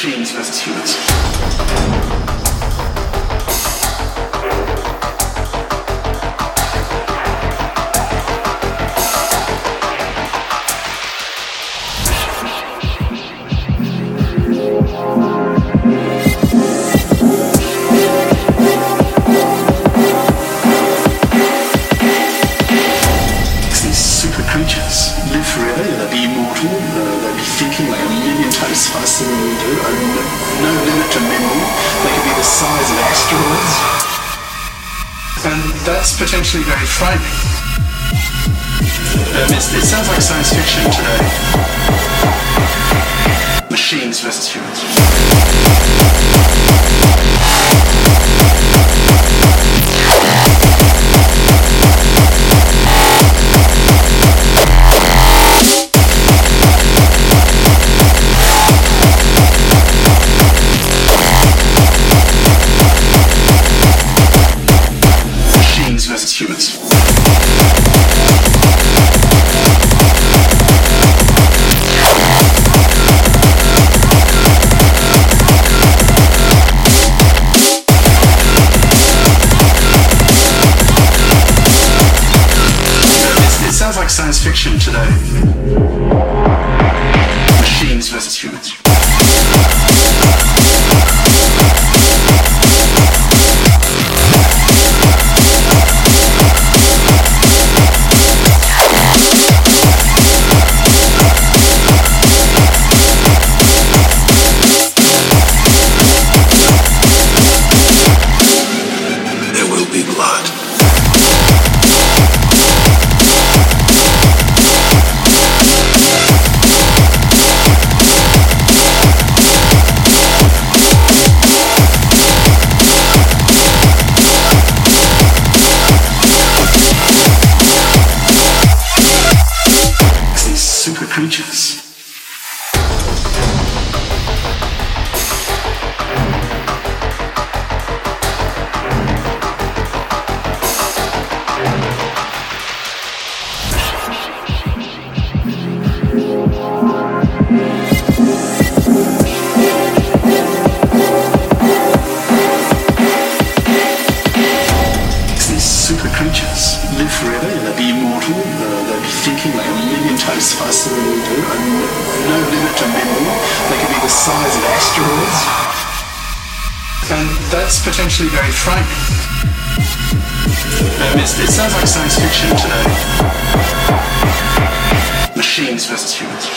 Machines versus humans. These super creatures live forever, they'll be immortal, they'll be thinking like a faster than we do, no, limit to memory, they can be the size of asteroids. And that's potentially very frightening. It sounds like science fiction today. Machines versus humans. Sounds like science fiction today. Machines versus humans. Be blood. Creatures. Than we do, and no limit to memory, they can be the size of asteroids. And that's potentially very frightening. Um, it sounds like science fiction today. Machines versus humans.